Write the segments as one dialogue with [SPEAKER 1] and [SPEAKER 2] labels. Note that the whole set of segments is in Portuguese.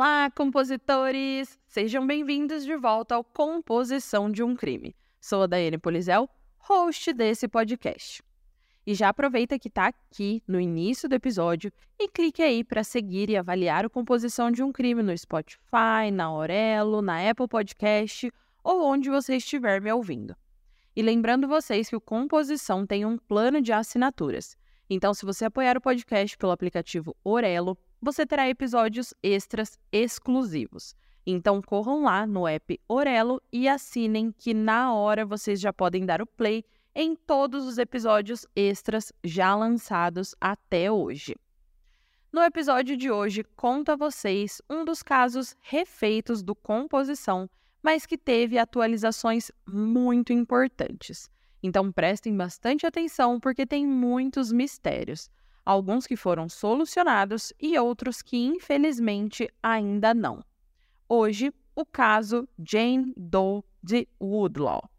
[SPEAKER 1] Olá, compositores! Sejam bem-vindos de volta ao Composição de um Crime. Sou a Daiane Polizel, host desse podcast. E já aproveita que está aqui no início do episódio e clique aí para seguir e avaliar o Composição de um Crime no Spotify, na Aurelo, na Apple Podcast ou onde você estiver me ouvindo. E lembrando vocês que o Composição tem um plano de assinaturas. Então, se você apoiar o podcast pelo aplicativo Orelo, você terá episódios extras exclusivos. Então corram lá no app Orelo e assinem que na hora vocês já podem dar o play em todos os episódios extras já lançados até hoje. No episódio de hoje, conto a vocês um dos casos refeitos do Composição, mas que teve atualizações muito importantes. Então prestem bastante atenção porque tem muitos mistérios alguns que foram solucionados e outros que, infelizmente, ainda não. Hoje, o caso Jane Doe de Woodlaw.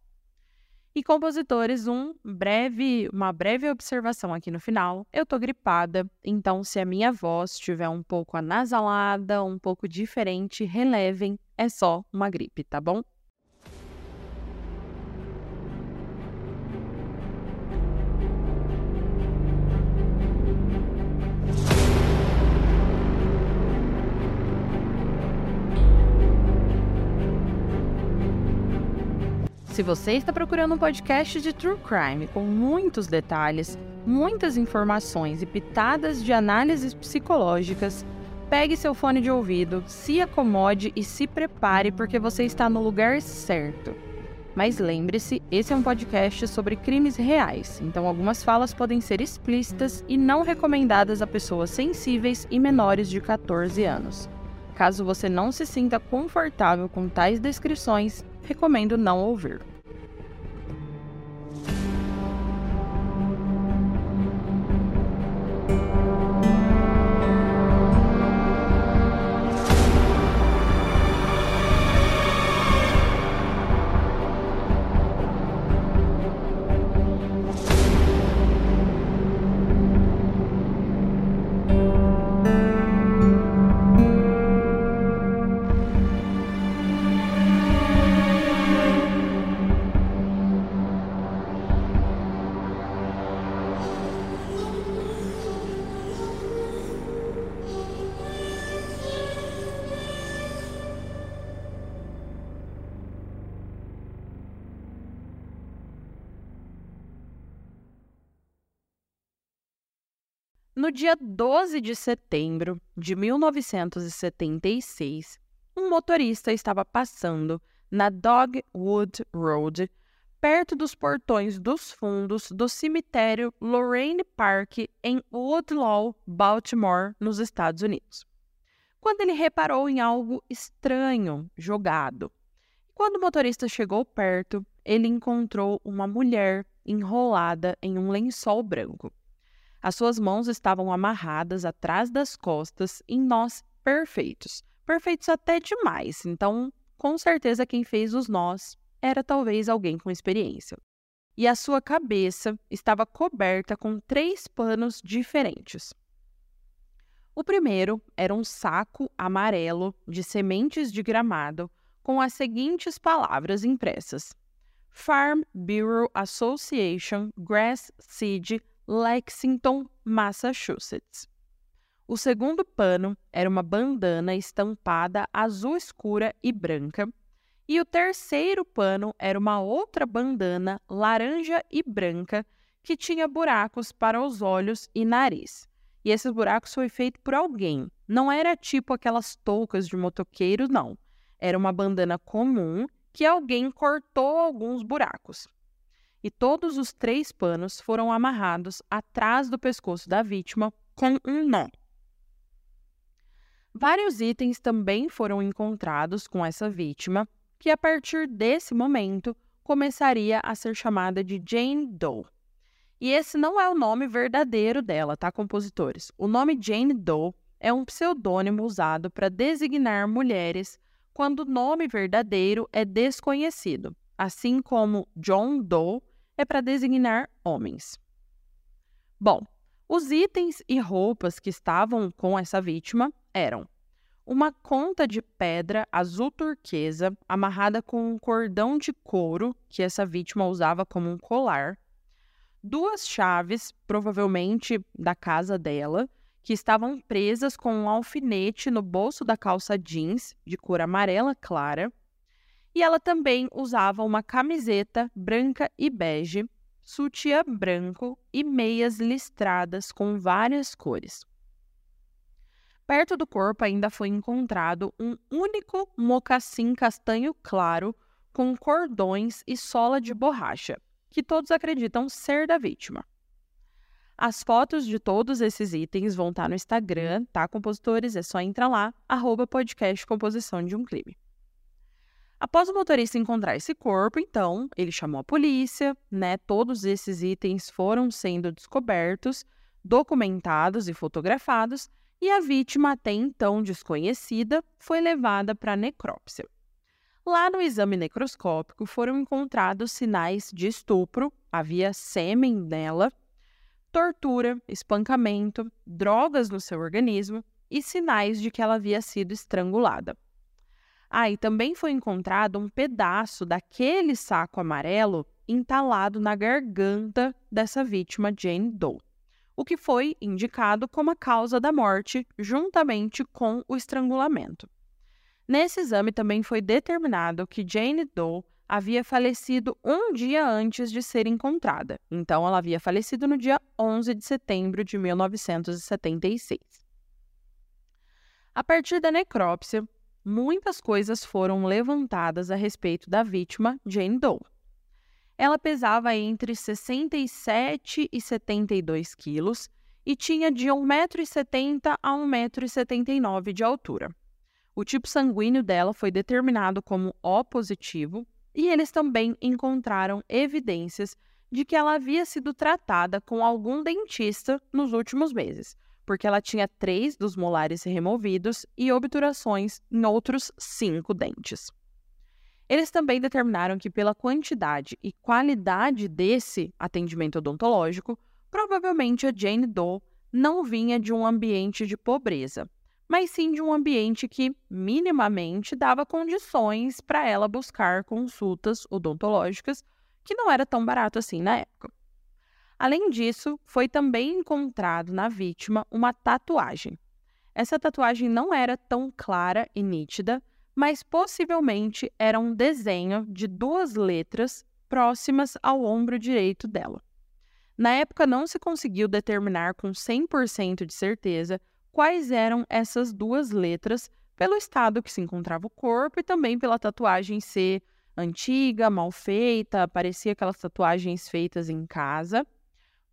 [SPEAKER 1] E compositores, um breve, uma breve observação aqui no final. Eu tô gripada, então se a minha voz estiver um pouco anasalada, um pouco diferente, relevem, é só uma gripe, tá bom? Se você está procurando um podcast de true crime com muitos detalhes, muitas informações e pitadas de análises psicológicas, pegue seu fone de ouvido, se acomode e se prepare porque você está no lugar certo. Mas lembre-se, esse é um podcast sobre crimes reais, então algumas falas podem ser explícitas e não recomendadas a pessoas sensíveis e menores de 14 anos. Caso você não se sinta confortável com tais descrições, recomendo não ouvir. No dia 12 de setembro de 1976, um motorista estava passando na Dogwood Road, perto dos portões dos fundos do cemitério Lorraine Park, em Woodlaw, Baltimore, nos Estados Unidos. Quando ele reparou em algo estranho jogado. Quando o motorista chegou perto, ele encontrou uma mulher enrolada em um lençol branco. As suas mãos estavam amarradas atrás das costas em nós perfeitos. Perfeitos até demais. Então, com certeza, quem fez os nós era talvez alguém com experiência. E a sua cabeça estava coberta com três panos diferentes. O primeiro era um saco amarelo de sementes de gramado com as seguintes palavras impressas: Farm Bureau Association Grass Seed Lexington, Massachusetts. O segundo pano era uma bandana estampada azul escura e branca, e o terceiro pano era uma outra bandana laranja e branca que tinha buracos para os olhos e nariz. E esses buracos foi feito por alguém. Não era tipo aquelas toucas de motoqueiro, não. Era uma bandana comum que alguém cortou alguns buracos e todos os três panos foram amarrados atrás do pescoço da vítima com um nó. Vários itens também foram encontrados com essa vítima, que a partir desse momento começaria a ser chamada de Jane Doe. E esse não é o nome verdadeiro dela, tá, compositores? O nome Jane Doe é um pseudônimo usado para designar mulheres quando o nome verdadeiro é desconhecido, assim como John Doe é para designar homens. Bom, os itens e roupas que estavam com essa vítima eram uma conta de pedra azul turquesa amarrada com um cordão de couro que essa vítima usava como um colar, duas chaves, provavelmente da casa dela, que estavam presas com um alfinete no bolso da calça jeans de cor amarela clara, e ela também usava uma camiseta branca e bege, sutiã branco e meias listradas com várias cores. Perto do corpo ainda foi encontrado um único mocassim castanho claro com cordões e sola de borracha, que todos acreditam ser da vítima. As fotos de todos esses itens vão estar no Instagram, tá, compositores? É só entrar lá, arroba podcast Composição de um Crime. Após o motorista encontrar esse corpo, então, ele chamou a polícia, né? Todos esses itens foram sendo descobertos, documentados e fotografados, e a vítima, até então desconhecida, foi levada para a necrópsia. Lá no exame necroscópico foram encontrados sinais de estupro, havia sêmen nela, tortura, espancamento, drogas no seu organismo e sinais de que ela havia sido estrangulada. Ah, e também foi encontrado um pedaço daquele saco amarelo entalado na garganta dessa vítima, Jane Doe o que foi indicado como a causa da morte, juntamente com o estrangulamento. Nesse exame também foi determinado que Jane Doe havia falecido um dia antes de ser encontrada. Então, ela havia falecido no dia 11 de setembro de 1976. A partir da necrópsia, muitas coisas foram levantadas a respeito da vítima Jane Doe. Ela pesava entre 67 e 72 quilos e tinha de 1,70m a 1,79m de altura. O tipo sanguíneo dela foi determinado como O positivo e eles também encontraram evidências de que ela havia sido tratada com algum dentista nos últimos meses, porque ela tinha três dos molares removidos e obturações em outros cinco dentes. Eles também determinaram que, pela quantidade e qualidade desse atendimento odontológico, provavelmente a Jane Doe não vinha de um ambiente de pobreza, mas sim de um ambiente que minimamente dava condições para ela buscar consultas odontológicas, que não era tão barato assim na época. Além disso, foi também encontrado na vítima uma tatuagem. Essa tatuagem não era tão clara e nítida, mas possivelmente era um desenho de duas letras próximas ao ombro direito dela. Na época, não se conseguiu determinar com 100% de certeza quais eram essas duas letras, pelo estado que se encontrava o corpo e também pela tatuagem ser antiga, mal feita, parecia aquelas tatuagens feitas em casa.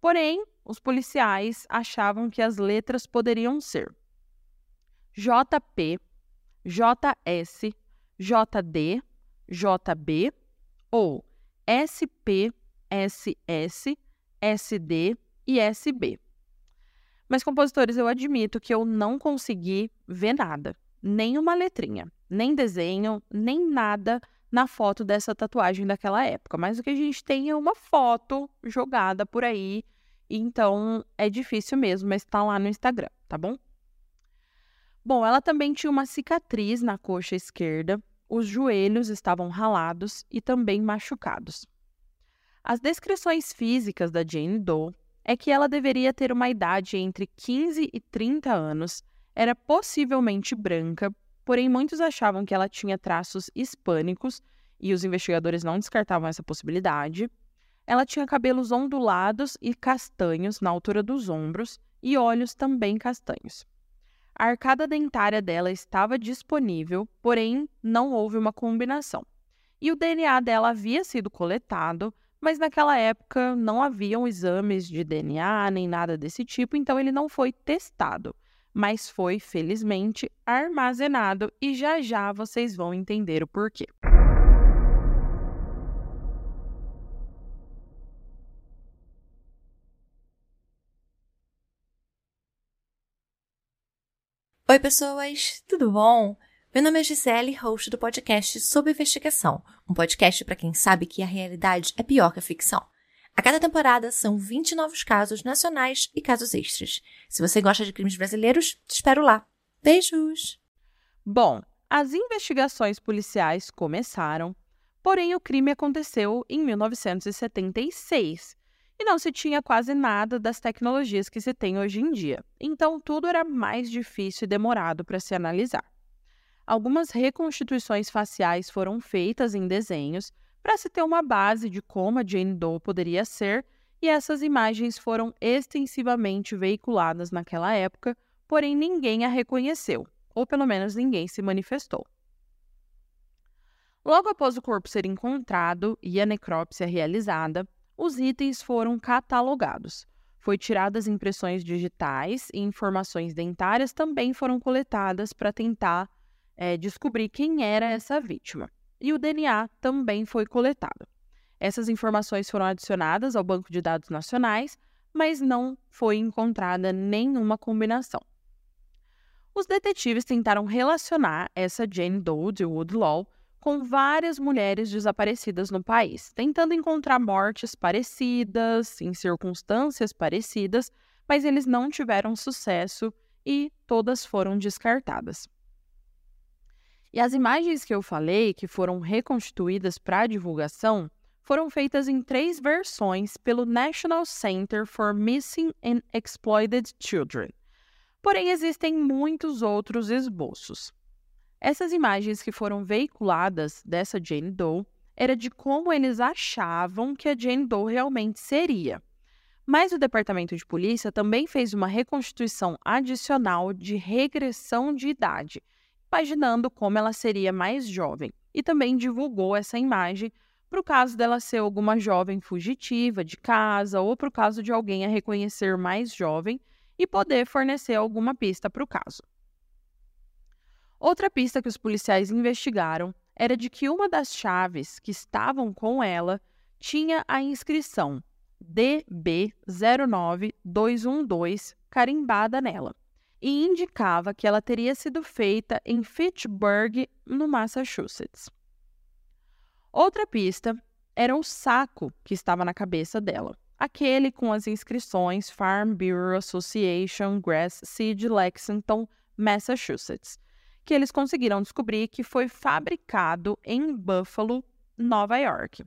[SPEAKER 1] Porém, os policiais achavam que as letras poderiam ser JP JS, JD, JB ou SP, SS, SD e SB. Mas, compositores, eu admito que eu não consegui ver nada, nem uma letrinha, nem desenho, nem nada na foto dessa tatuagem daquela época. Mas o que a gente tem é uma foto jogada por aí, então é difícil mesmo, mas está lá no Instagram, tá bom? Bom, ela também tinha uma cicatriz na coxa esquerda, os joelhos estavam ralados e também machucados. As descrições físicas da Jane Doe é que ela deveria ter uma idade entre 15 e 30 anos, era possivelmente branca, porém muitos achavam que ela tinha traços hispânicos e os investigadores não descartavam essa possibilidade. Ela tinha cabelos ondulados e castanhos na altura dos ombros e olhos também castanhos. A arcada dentária dela estava disponível, porém não houve uma combinação. E o DNA dela havia sido coletado, mas naquela época não haviam exames de DNA nem nada desse tipo, então ele não foi testado, mas foi, felizmente, armazenado e já já vocês vão entender o porquê.
[SPEAKER 2] Oi, pessoas, tudo bom? Meu nome é Gisele, host do podcast Sob Investigação, um podcast para quem sabe que a realidade é pior que a ficção. A cada temporada são 20 novos casos nacionais e casos extras. Se você gosta de crimes brasileiros, te espero lá. Beijos!
[SPEAKER 1] Bom, as investigações policiais começaram, porém o crime aconteceu em 1976 e não se tinha quase nada das tecnologias que se tem hoje em dia, então tudo era mais difícil e demorado para se analisar. Algumas reconstituições faciais foram feitas em desenhos para se ter uma base de como a Jane Doe poderia ser, e essas imagens foram extensivamente veiculadas naquela época, porém ninguém a reconheceu, ou pelo menos ninguém se manifestou. Logo após o corpo ser encontrado e a necrópsia realizada, os itens foram catalogados. Foi tiradas impressões digitais e informações dentárias também foram coletadas para tentar é, descobrir quem era essa vítima. E o DNA também foi coletado. Essas informações foram adicionadas ao banco de dados nacionais, mas não foi encontrada nenhuma combinação. Os detetives tentaram relacionar essa Jane Doe de Woodlaw com várias mulheres desaparecidas no país, tentando encontrar mortes parecidas, em circunstâncias parecidas, mas eles não tiveram sucesso e todas foram descartadas. E as imagens que eu falei, que foram reconstituídas para divulgação, foram feitas em três versões pelo National Center for Missing and Exploited Children. Porém, existem muitos outros esboços. Essas imagens que foram veiculadas dessa Jane Doe era de como eles achavam que a Jane Doe realmente seria. Mas o departamento de polícia também fez uma reconstituição adicional de regressão de idade, imaginando como ela seria mais jovem, e também divulgou essa imagem para o caso dela ser alguma jovem fugitiva de casa ou para o caso de alguém a reconhecer mais jovem e poder fornecer alguma pista para o caso. Outra pista que os policiais investigaram era de que uma das chaves que estavam com ela tinha a inscrição DB09212 carimbada nela e indicava que ela teria sido feita em Fitchburg, no Massachusetts. Outra pista era o saco que estava na cabeça dela, aquele com as inscrições Farm Bureau Association Grass Seed Lexington, Massachusetts, que eles conseguiram descobrir que foi fabricado em Buffalo, Nova York.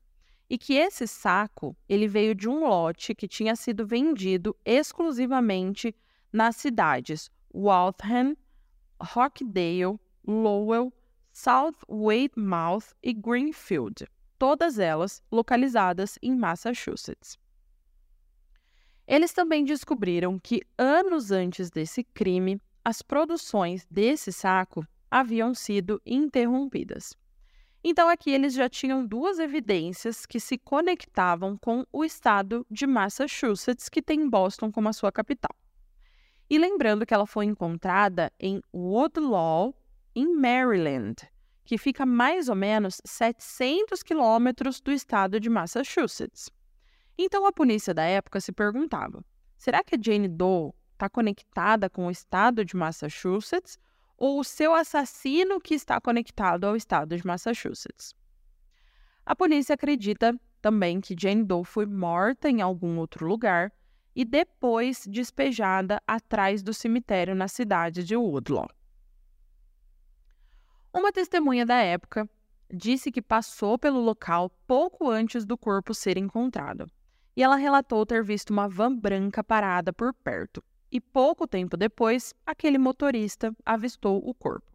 [SPEAKER 1] E que esse saco, ele veio de um lote que tinha sido vendido exclusivamente nas cidades Waltham, Rockdale, Lowell, South Weymouth e Greenfield, todas elas localizadas em Massachusetts. Eles também descobriram que anos antes desse crime, as produções desse saco haviam sido interrompidas. Então, aqui eles já tinham duas evidências que se conectavam com o estado de Massachusetts, que tem Boston como a sua capital. E lembrando que ela foi encontrada em Woodlaw, em Maryland, que fica mais ou menos 700 quilômetros do estado de Massachusetts. Então a polícia da época se perguntava: será que a Jane Doe está conectada com o estado de Massachusetts ou o seu assassino que está conectado ao estado de Massachusetts. A polícia acredita também que Jane Doe foi morta em algum outro lugar e depois despejada atrás do cemitério na cidade de Woodlaw. Uma testemunha da época disse que passou pelo local pouco antes do corpo ser encontrado, e ela relatou ter visto uma van branca parada por perto e pouco tempo depois, aquele motorista avistou o corpo.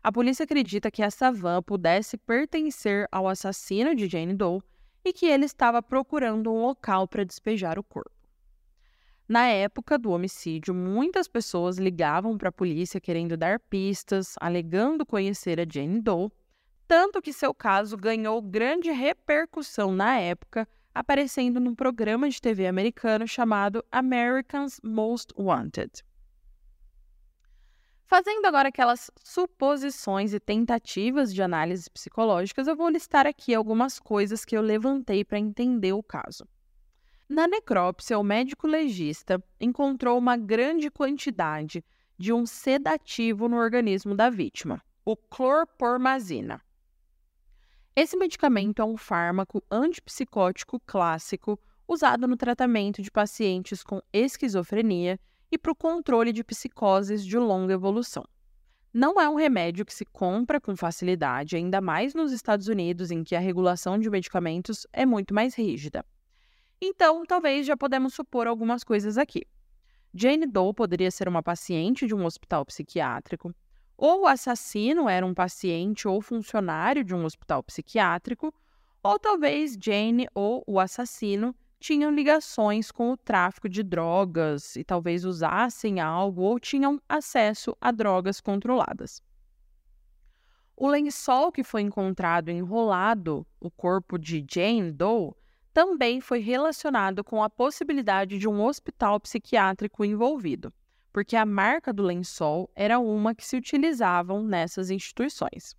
[SPEAKER 1] A polícia acredita que essa van pudesse pertencer ao assassino de Jane Doe e que ele estava procurando um local para despejar o corpo. Na época do homicídio, muitas pessoas ligavam para a polícia querendo dar pistas, alegando conhecer a Jane Doe, tanto que seu caso ganhou grande repercussão na época aparecendo num programa de TV americano chamado Americans Most Wanted. Fazendo agora aquelas suposições e tentativas de análises psicológicas, eu vou listar aqui algumas coisas que eu levantei para entender o caso. Na necrópsia, o médico legista encontrou uma grande quantidade de um sedativo no organismo da vítima, o clorpormazina. Esse medicamento é um fármaco antipsicótico clássico usado no tratamento de pacientes com esquizofrenia e para o controle de psicoses de longa evolução. Não é um remédio que se compra com facilidade, ainda mais nos Estados Unidos, em que a regulação de medicamentos é muito mais rígida. Então, talvez já podemos supor algumas coisas aqui. Jane Doe poderia ser uma paciente de um hospital psiquiátrico, ou o assassino era um paciente ou funcionário de um hospital psiquiátrico, ou talvez Jane ou o assassino tinham ligações com o tráfico de drogas e talvez usassem algo ou tinham acesso a drogas controladas. O lençol que foi encontrado enrolado o corpo de Jane Doe também foi relacionado com a possibilidade de um hospital psiquiátrico envolvido, porque a marca do lençol era uma que se utilizavam nessas instituições.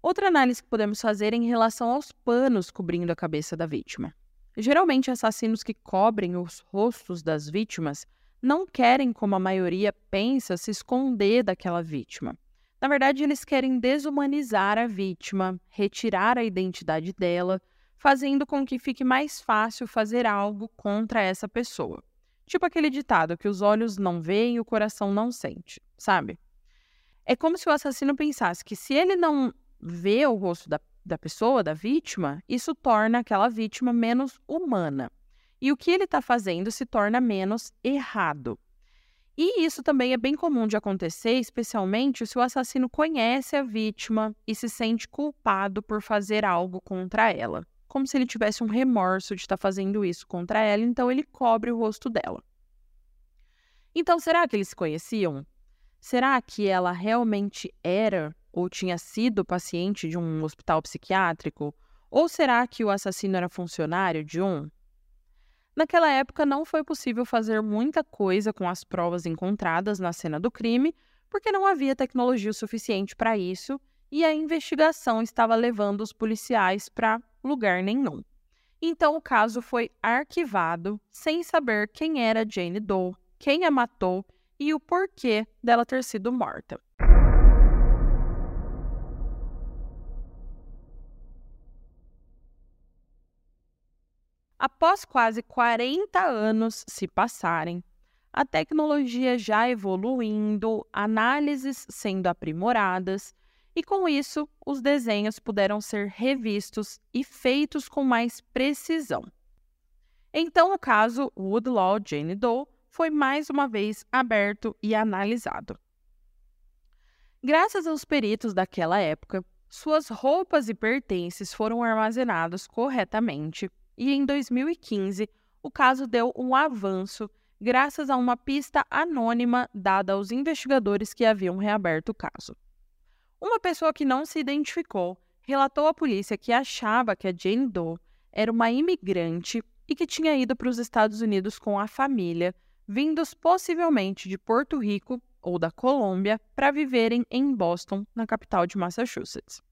[SPEAKER 1] Outra análise que podemos fazer é em relação aos panos cobrindo a cabeça da vítima. Geralmente, assassinos que cobrem os rostos das vítimas não querem, como a maioria pensa, se esconder daquela vítima. Na verdade, eles querem desumanizar a vítima, retirar a identidade dela, fazendo com que fique mais fácil fazer algo contra essa pessoa. Tipo aquele ditado que os olhos não veem e o coração não sente, sabe? É como se o assassino pensasse que se ele não vê o rosto da da pessoa, da vítima, isso torna aquela vítima menos humana. E o que ele está fazendo se torna menos errado. E isso também é bem comum de acontecer, especialmente se o assassino conhece a vítima e se sente culpado por fazer algo contra ela. Como se ele tivesse um remorso de estar tá fazendo isso contra ela, então ele cobre o rosto dela. Então, será que eles se conheciam? Será que ela realmente era ou tinha sido paciente de um hospital psiquiátrico? Ou será que o assassino era funcionário de um? Naquela época não foi possível fazer muita coisa com as provas encontradas na cena do crime, porque não havia tecnologia o suficiente para isso e a investigação estava levando os policiais para lugar nenhum. Então o caso foi arquivado sem saber quem era Jane Doe, quem a matou e o porquê dela ter sido morta. Após quase 40 anos se passarem, a tecnologia já evoluindo, análises sendo aprimoradas, e com isso os desenhos puderam ser revistos e feitos com mais precisão. Então, o caso Woodlaw Jane Doe foi mais uma vez aberto e analisado. Graças aos peritos daquela época, suas roupas e pertences foram armazenados corretamente e em 2015 o caso deu um avanço graças a uma pista anônima dada aos investigadores que haviam reaberto o caso. Uma pessoa que não se identificou relatou à polícia que achava que a Jane Doe era uma imigrante e que tinha ido para os Estados Unidos com a família, vindos possivelmente de Porto Rico ou da Colômbia para viverem em Boston, na capital de Massachusetts.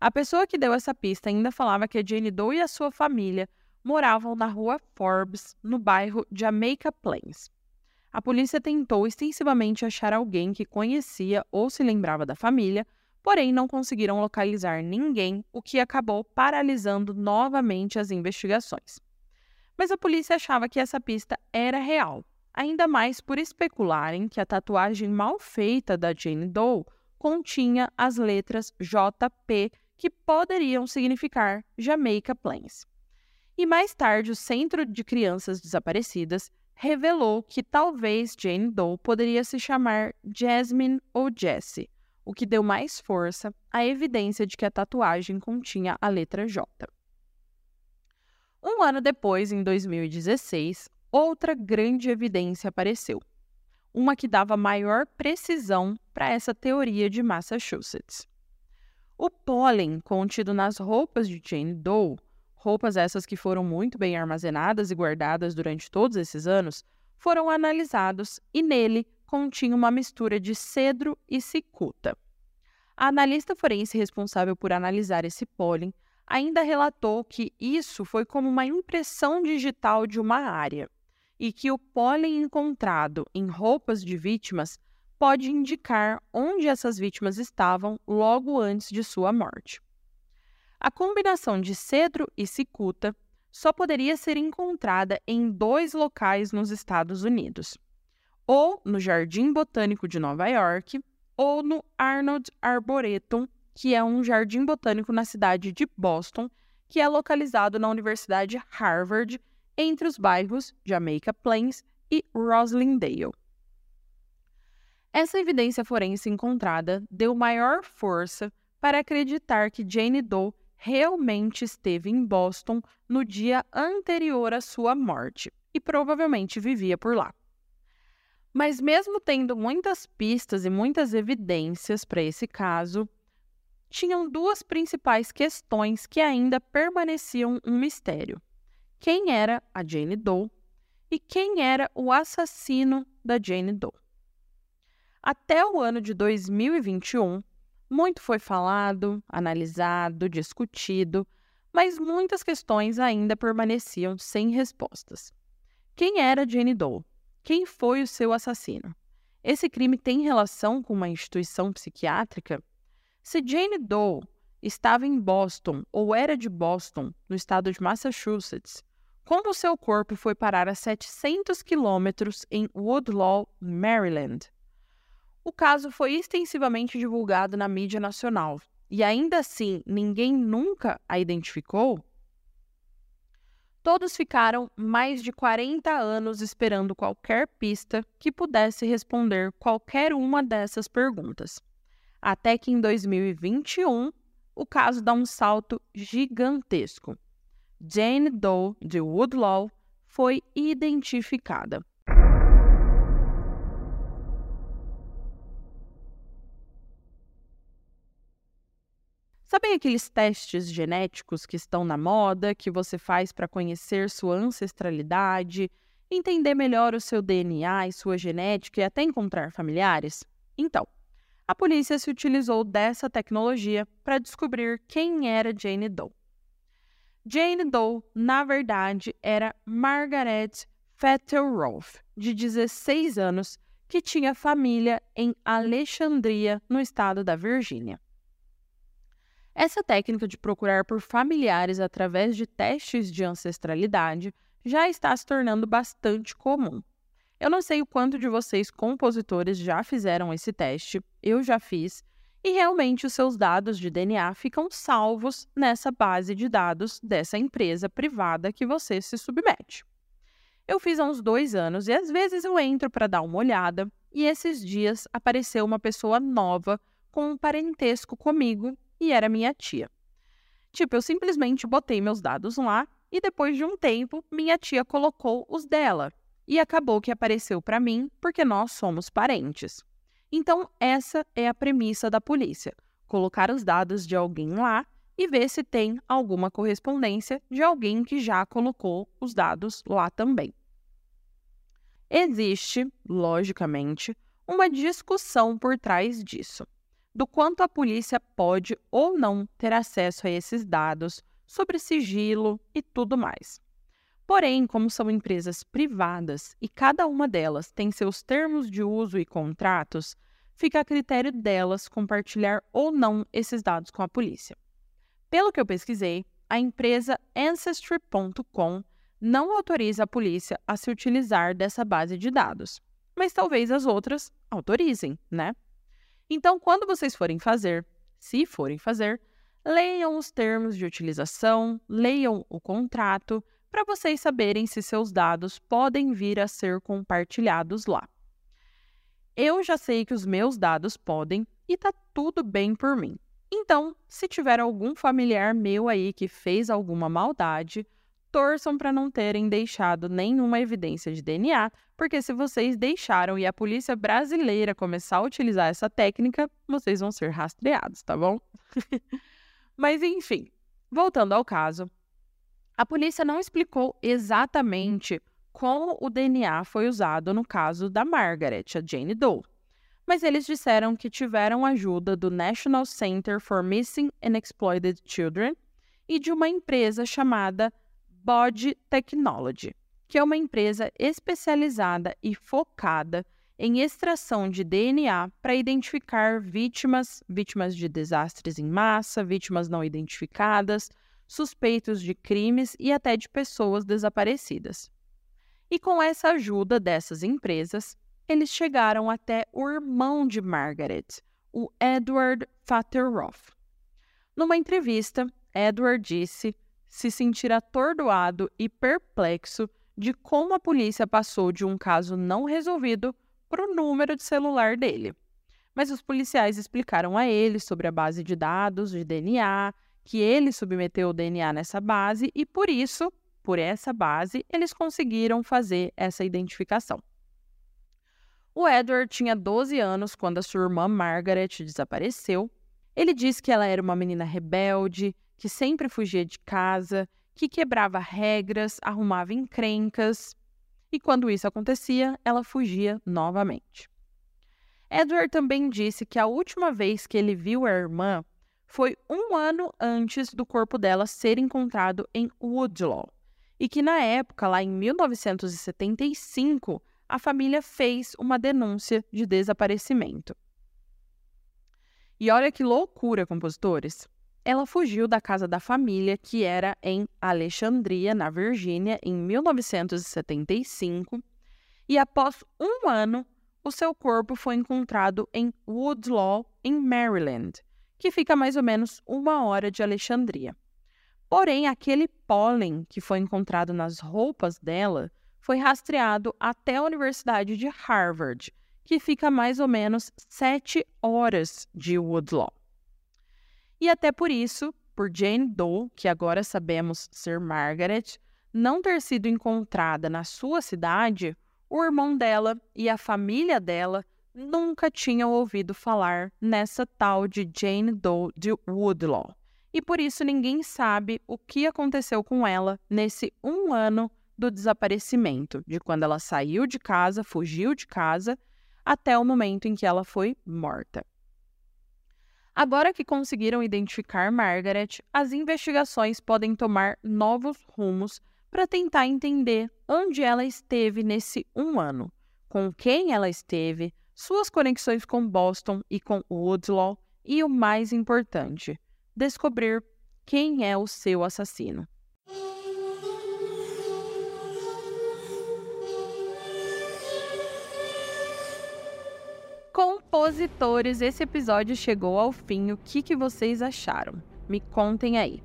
[SPEAKER 1] A pessoa que deu essa pista ainda falava que a Jane Doe e a sua família moravam na rua Forbes, no bairro Jamaica Plains. A polícia tentou extensivamente achar alguém que conhecia ou se lembrava da família, porém não conseguiram localizar ninguém, o que acabou paralisando novamente as investigações. Mas a polícia achava que essa pista era real, ainda mais por especularem que a tatuagem mal feita da Jane Doe continha as letras JP que poderiam significar Jamaica Plains. E mais tarde, o Centro de Crianças Desaparecidas revelou que talvez Jane Doe poderia se chamar Jasmine ou Jessie, o que deu mais força à evidência de que a tatuagem continha a letra J. Um ano depois, em 2016, outra grande evidência apareceu, uma que dava maior precisão para essa teoria de Massachusetts. O pólen contido nas roupas de Jane Doe, roupas essas que foram muito bem armazenadas e guardadas durante todos esses anos, foram analisados e nele continha uma mistura de cedro e cicuta. A analista forense responsável por analisar esse pólen ainda relatou que isso foi como uma impressão digital de uma área e que o pólen encontrado em roupas de vítimas pode indicar onde essas vítimas estavam logo antes de sua morte. A combinação de cedro e cicuta só poderia ser encontrada em dois locais nos Estados Unidos. ou no Jardim Botânico de Nova York, ou no Arnold Arboretum, que é um jardim botânico na cidade de Boston, que é localizado na Universidade Harvard, entre os bairros Jamaica Plains e Roslindale. Essa evidência forense encontrada deu maior força para acreditar que Jane Doe realmente esteve em Boston no dia anterior à sua morte e provavelmente vivia por lá. Mas, mesmo tendo muitas pistas e muitas evidências para esse caso, tinham duas principais questões que ainda permaneciam um mistério: quem era a Jane Doe e quem era o assassino da Jane Doe. Até o ano de 2021, muito foi falado, analisado, discutido, mas muitas questões ainda permaneciam sem respostas. Quem era Jane Doe? Quem foi o seu assassino? Esse crime tem relação com uma instituição psiquiátrica? Se Jane Doe estava em Boston ou era de Boston, no estado de Massachusetts, como seu corpo foi parar a 700 quilômetros em Woodlawn, Maryland? O caso foi extensivamente divulgado na mídia nacional e ainda assim ninguém nunca a identificou? Todos ficaram mais de 40 anos esperando qualquer pista que pudesse responder qualquer uma dessas perguntas. Até que em 2021, o caso dá um salto gigantesco. Jane Doe de Woodlaw foi identificada. Sabem aqueles testes genéticos que estão na moda, que você faz para conhecer sua ancestralidade, entender melhor o seu DNA e sua genética e até encontrar familiares? Então, a polícia se utilizou dessa tecnologia para descobrir quem era Jane Doe. Jane Doe, na verdade, era Margaret Fetterolf, de 16 anos, que tinha família em Alexandria, no estado da Virgínia. Essa técnica de procurar por familiares através de testes de ancestralidade já está se tornando bastante comum. Eu não sei o quanto de vocês, compositores, já fizeram esse teste, eu já fiz, e realmente os seus dados de DNA ficam salvos nessa base de dados dessa empresa privada que você se submete. Eu fiz há uns dois anos e às vezes eu entro para dar uma olhada, e esses dias apareceu uma pessoa nova com um parentesco comigo e era minha tia. Tipo, eu simplesmente botei meus dados lá e depois de um tempo, minha tia colocou os dela. E acabou que apareceu para mim porque nós somos parentes. Então, essa é a premissa da polícia: colocar os dados de alguém lá e ver se tem alguma correspondência de alguém que já colocou os dados lá também. Existe, logicamente, uma discussão por trás disso do quanto a polícia pode ou não ter acesso a esses dados sobre sigilo e tudo mais. Porém, como são empresas privadas e cada uma delas tem seus termos de uso e contratos, fica a critério delas compartilhar ou não esses dados com a polícia. Pelo que eu pesquisei, a empresa Ancestry.com não autoriza a polícia a se utilizar dessa base de dados, mas talvez as outras autorizem, né? Então, quando vocês forem fazer, se forem fazer, leiam os termos de utilização, leiam o contrato, para vocês saberem se seus dados podem vir a ser compartilhados lá. Eu já sei que os meus dados podem e tá tudo bem por mim. Então, se tiver algum familiar meu aí que fez alguma maldade, torçam para não terem deixado nenhuma evidência de DNA, porque se vocês deixaram e a polícia brasileira começar a utilizar essa técnica, vocês vão ser rastreados, tá bom? Mas enfim, voltando ao caso, a polícia não explicou exatamente como o DNA foi usado no caso da Margaret, a Jane Doe. Mas eles disseram que tiveram ajuda do National Center for Missing and Exploited Children e de uma empresa chamada Body Technology, que é uma empresa especializada e focada em extração de DNA para identificar vítimas, vítimas de desastres em massa, vítimas não identificadas, suspeitos de crimes e até de pessoas desaparecidas. E com essa ajuda dessas empresas, eles chegaram até o irmão de Margaret, o Edward Fatterroff. Numa entrevista, Edward disse se sentir atordoado e perplexo de como a polícia passou de um caso não resolvido para o número de celular dele. Mas os policiais explicaram a ele sobre a base de dados de DNA, que ele submeteu o DNA nessa base e por isso, por essa base, eles conseguiram fazer essa identificação. O Edward tinha 12 anos quando a sua irmã Margaret desapareceu. Ele disse que ela era uma menina rebelde, que sempre fugia de casa, que quebrava regras, arrumava encrencas, e quando isso acontecia, ela fugia novamente. Edward também disse que a última vez que ele viu a irmã foi um ano antes do corpo dela ser encontrado em Woodlaw, e que na época, lá em 1975, a família fez uma denúncia de desaparecimento. E olha que loucura, compositores! Ela fugiu da casa da família, que era em Alexandria, na Virgínia, em 1975, e após um ano, o seu corpo foi encontrado em Woodlaw, em Maryland, que fica mais ou menos uma hora de Alexandria. Porém, aquele pólen que foi encontrado nas roupas dela foi rastreado até a Universidade de Harvard, que fica mais ou menos sete horas de Woodlaw. E até por isso, por Jane Doe, que agora sabemos ser Margaret, não ter sido encontrada na sua cidade, o irmão dela e a família dela nunca tinham ouvido falar nessa tal de Jane Doe de Woodlaw. E por isso ninguém sabe o que aconteceu com ela nesse um ano do desaparecimento, de quando ela saiu de casa, fugiu de casa, até o momento em que ela foi morta. Agora que conseguiram identificar Margaret, as investigações podem tomar novos rumos para tentar entender onde ela esteve nesse um ano, com quem ela esteve, suas conexões com Boston e com Woodlaw e, o mais importante, descobrir quem é o seu assassino. Compositores, esse episódio chegou ao fim. O que, que vocês acharam? Me contem aí.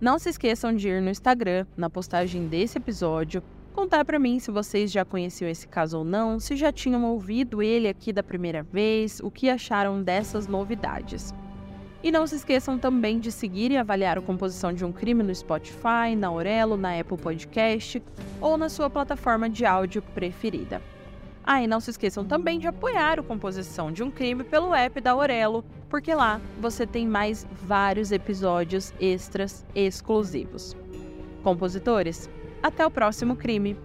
[SPEAKER 1] Não se esqueçam de ir no Instagram, na postagem desse episódio, contar para mim se vocês já conheciam esse caso ou não, se já tinham ouvido ele aqui da primeira vez, o que acharam dessas novidades. E não se esqueçam também de seguir e avaliar a composição de um crime no Spotify, na Aurelo, na Apple Podcast ou na sua plataforma de áudio preferida. Ah, e não se esqueçam também de apoiar o Composição de um Crime pelo app da Aurelo, porque lá você tem mais vários episódios extras exclusivos. Compositores, até o próximo crime!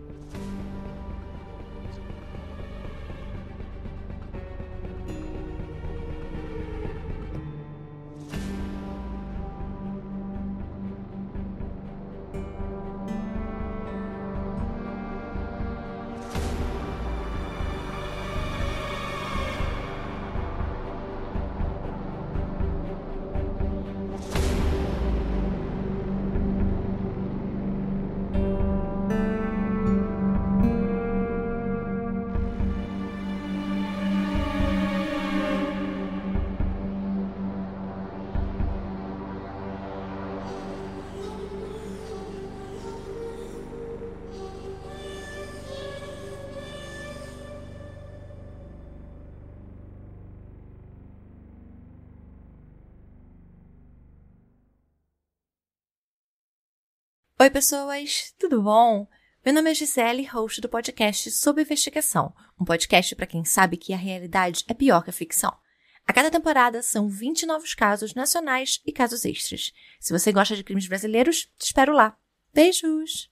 [SPEAKER 2] Oi, pessoas, tudo bom? Meu nome é Gisele, host do podcast Sob Investigação, um podcast para quem sabe que a realidade é pior que a ficção. A cada temporada são 20 novos casos nacionais e casos extras. Se você gosta de crimes brasileiros, te espero lá. Beijos!